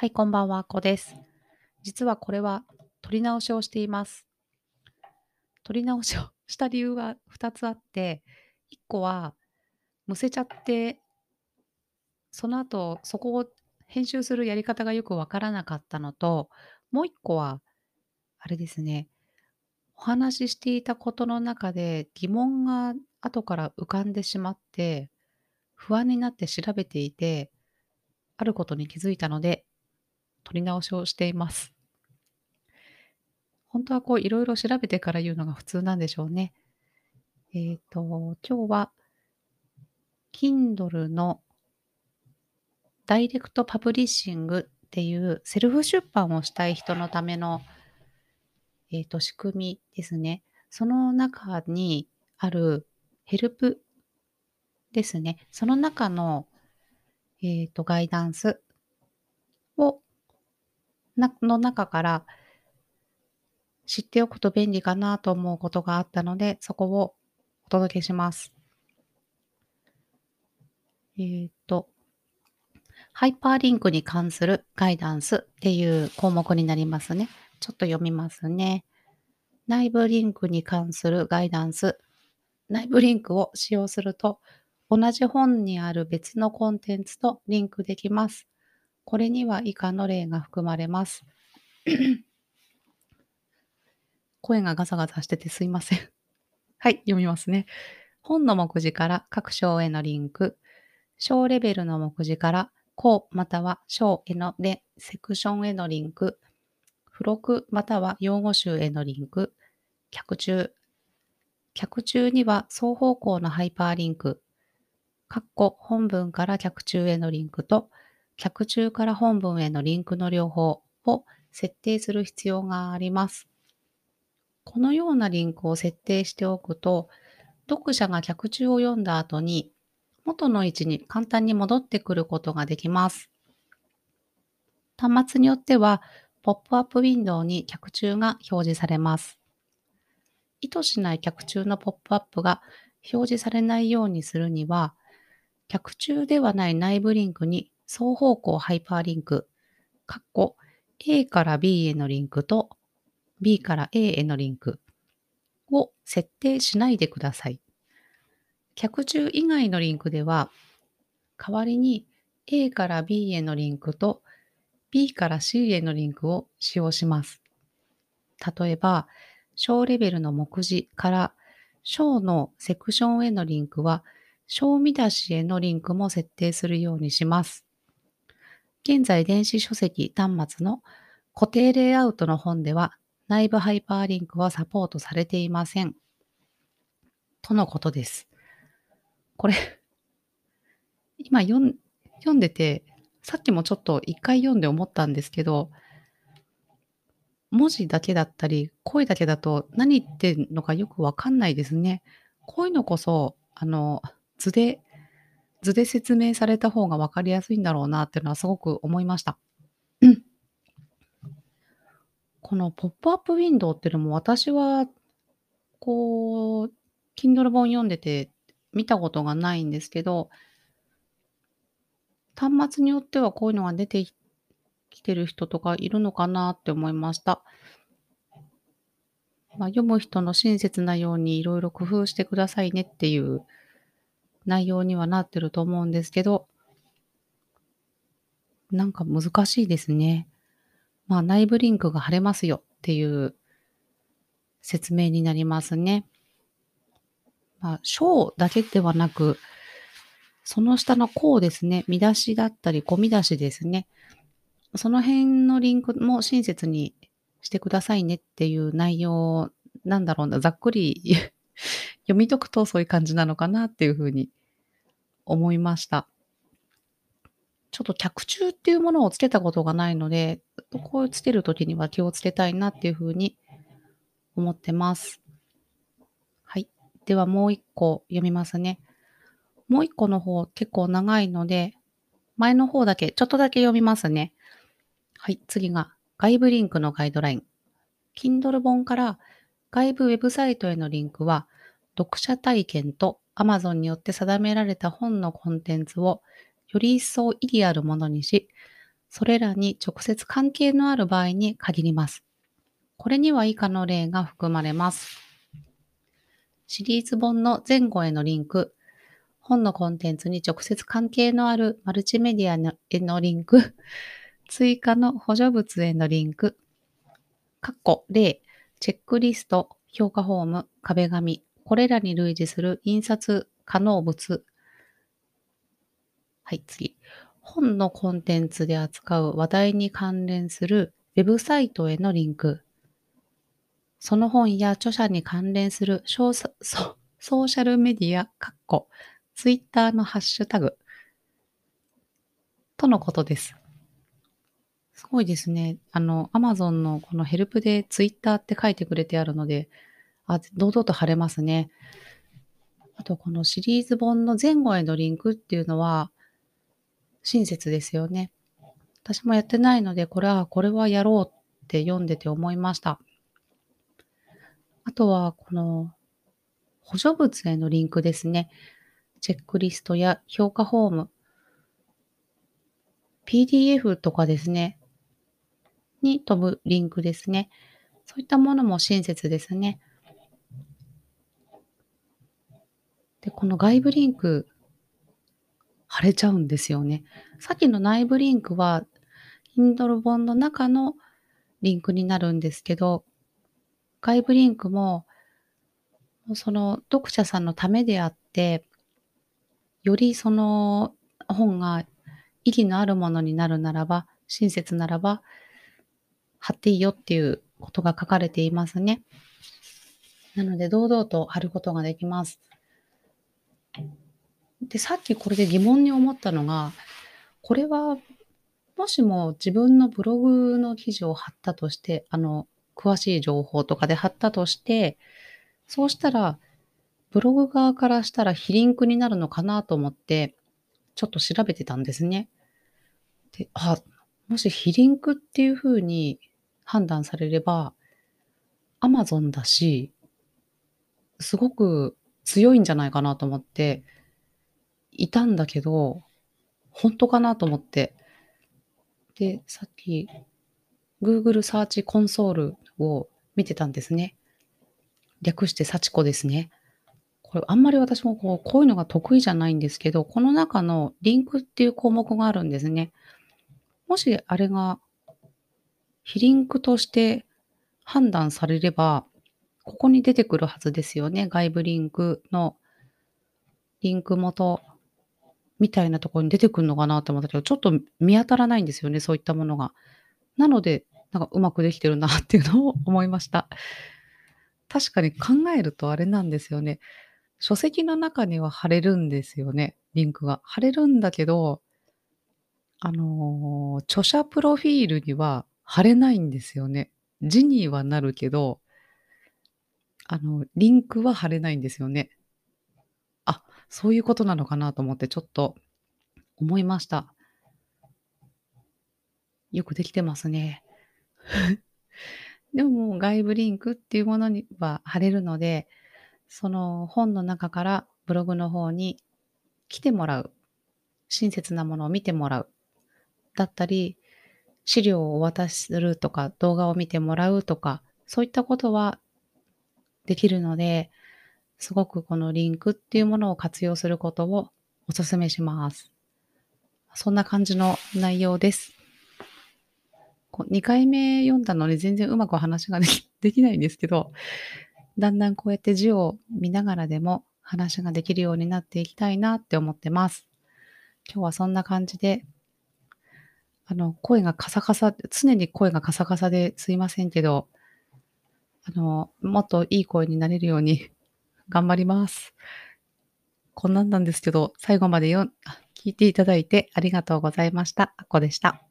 はい、こんばんは、こです。実はこれは撮り直しをしています。撮り直しをした理由は2つあって、1個はむせちゃって、その後そこを編集するやり方がよくわからなかったのと、もう1個はあれですね、お話ししていたことの中で疑問が後から浮かんでしまって、不安になって調べていて、あることに気づいたので撮り直しをしています。本当はこういろいろ調べてから言うのが普通なんでしょうね。えっ、ー、と、今日は Kindle のダイレクトパブリッシングっていうセルフ出版をしたい人のための、えーと、仕組みですね。その中にあるヘルプですね。その中の、えーとガイダンスをの中から知っておくと便利かなと思うことがあったので、そこをお届けします。えっ、ー、と、ハイパーリンクに関するガイダンスっていう項目になりますね。ちょっと読みますね。内部リンクに関するガイダンス。内部リンクを使用すると、同じ本にある別のコンテンツとリンクできます。これには以下の例が含まれます。声がガサガサしててすいません。はい、読みますね。本の目次から各章へのリンク、章レベルの目次から項または章へのでセクションへのリンク、付録または用語集へのリンク、脚注。脚注には双方向のハイパーリンク、括弧本文から脚注へのリンクと、脚注から本文へのリンクの両方を設定する必要があります。このようなリンクを設定しておくと、読者が脚注を読んだ後に元の位置に簡単に戻ってくることができます。端末によっては、ポップアップウィンドウに脚注が表示されます。意図しない脚注のポップアップが表示されないようにするには、脚注ではない内部リンクに双方向ハイパーリンク、括弧 A から B へのリンクと B から A へのリンクを設定しないでください。客中以外のリンクでは、代わりに A から B へのリンクと B から C へのリンクを使用します。例えば、小レベルの目次から小のセクションへのリンクは、小見出しへのリンクも設定するようにします。現在電子書籍端末の固定レイアウトの本では内部ハイパーリンクはサポートされていません。とのことです。これ、今読ん読んでて、さっきもちょっと一回読んで思ったんですけど、文字だけだったり、声だけだと何言ってんのかよくわかんないですね。こういうのこそ、あの、図で図で説明された方が分かりやすいんだろうなっていうのはすごく思いました。このポップアップウィンドウっていうのも私は、こう、Kindle 本読んでて見たことがないんですけど、端末によってはこういうのが出てきてる人とかいるのかなって思いました。まあ、読む人の親切なようにいろいろ工夫してくださいねっていう内容にはなってると思うんですけど、なんか難しいですね。まあ内部リンクが貼れますよっていう説明になりますね。まあ、章だけではなく、その下の項ですね。見出しだったり、込み出しですね。その辺のリンクも親切にしてくださいねっていう内容なんだろうな。ざっくり 読み解くとそういう感じなのかなっていうふうに思いました。ちょっと脚中っていうものをつけたことがないので、こうつけるときには気をつけたいなっていうふうに思ってます。はい。ではもう一個読みますね。もう一個の方結構長いので、前の方だけ、ちょっとだけ読みますね。はい。次が外部リンクのガイドライン。Kindle 本から外部ウェブサイトへのリンクは、読者体験と Amazon によって定められた本のコンテンツをより一層意義あるものにし、それらに直接関係のある場合に限ります。これには以下の例が含まれます。シリーズ本の前後へのリンク、本のコンテンツに直接関係のあるマルチメディアへのリンク、追加の補助物へのリンク、括弧例、チェックリスト、評価フォーム、壁紙、これらに類似する印刷可能物。はい、次。本のコンテンツで扱う話題に関連するウェブサイトへのリンク。その本や著者に関連する ソーシャルメディア、括弧、ツイッターのハッシュタグ、とのことです。すごいですね。あの、アマゾンのこのヘルプでツイッターって書いてくれてあるので、あ、堂々と貼れますね。あと、このシリーズ本の前後へのリンクっていうのは、親切ですよね。私もやってないので、これは、これはやろうって読んでて思いました。あとは、この補助物へのリンクですね。チェックリストや評価フォーム、PDF とかですね、に飛ぶリンクですね。そういったものも親切ですね。この外部リンク、貼れちゃうんですよね。さっきの内部リンクは、Kindle 本の中のリンクになるんですけど、外部リンクも、その読者さんのためであって、よりその本が意義のあるものになるならば、親切ならば、貼っていいよっていうことが書かれていますね。なので、堂々と貼ることができます。で、さっきこれで疑問に思ったのが、これは、もしも自分のブログの記事を貼ったとして、あの、詳しい情報とかで貼ったとして、そうしたら、ブログ側からしたら非リンクになるのかなと思って、ちょっと調べてたんですね。で、あ、もし非リンクっていう風に判断されれば、アマゾンだし、すごく強いんじゃないかなと思って、いたんだけど、本当かなと思って。で、さっき、Google サーチコンソールを見てたんですね。略して幸子ですね。これあんまり私もこうこういうのが得意じゃないんですけど、この中のリンクっていう項目があるんですね。もしあれが非リンクとして判断されれば、ここに出てくるはずですよね。外部リンクのリンク元みたいなところに出てくるのかなと思ったけど、ちょっと見当たらないんですよね、そういったものが。なので、なんかうまくできてるなっていうのを思いました。確かに考えるとあれなんですよね。書籍の中には貼れるんですよね、リンクが。貼れるんだけど、あの、著者プロフィールには貼れないんですよね。字にはなるけど、あの、リンクは貼れないんですよね。あ、そういうことなのかなと思ってちょっと思いました。よくできてますね。でも外部リンクっていうものには貼れるので、その本の中からブログの方に来てもらう。親切なものを見てもらう。だったり、資料をお渡しするとか、動画を見てもらうとか、そういったことはできるので、すごくこのリンクっていうものを活用することをお勧めします。そんな感じの内容です。2回目読んだのに全然うまく話が できないんですけど、だんだんこうやって字を見ながらでも話ができるようになっていきたいなって思ってます。今日はそんな感じで、あの、声がカサカサ、常に声がカサカサですいませんけど、あの、もっといい声になれるように頑張ります。こんなんなんですけど、最後までよ聞いていただいてありがとうございました。あこでした。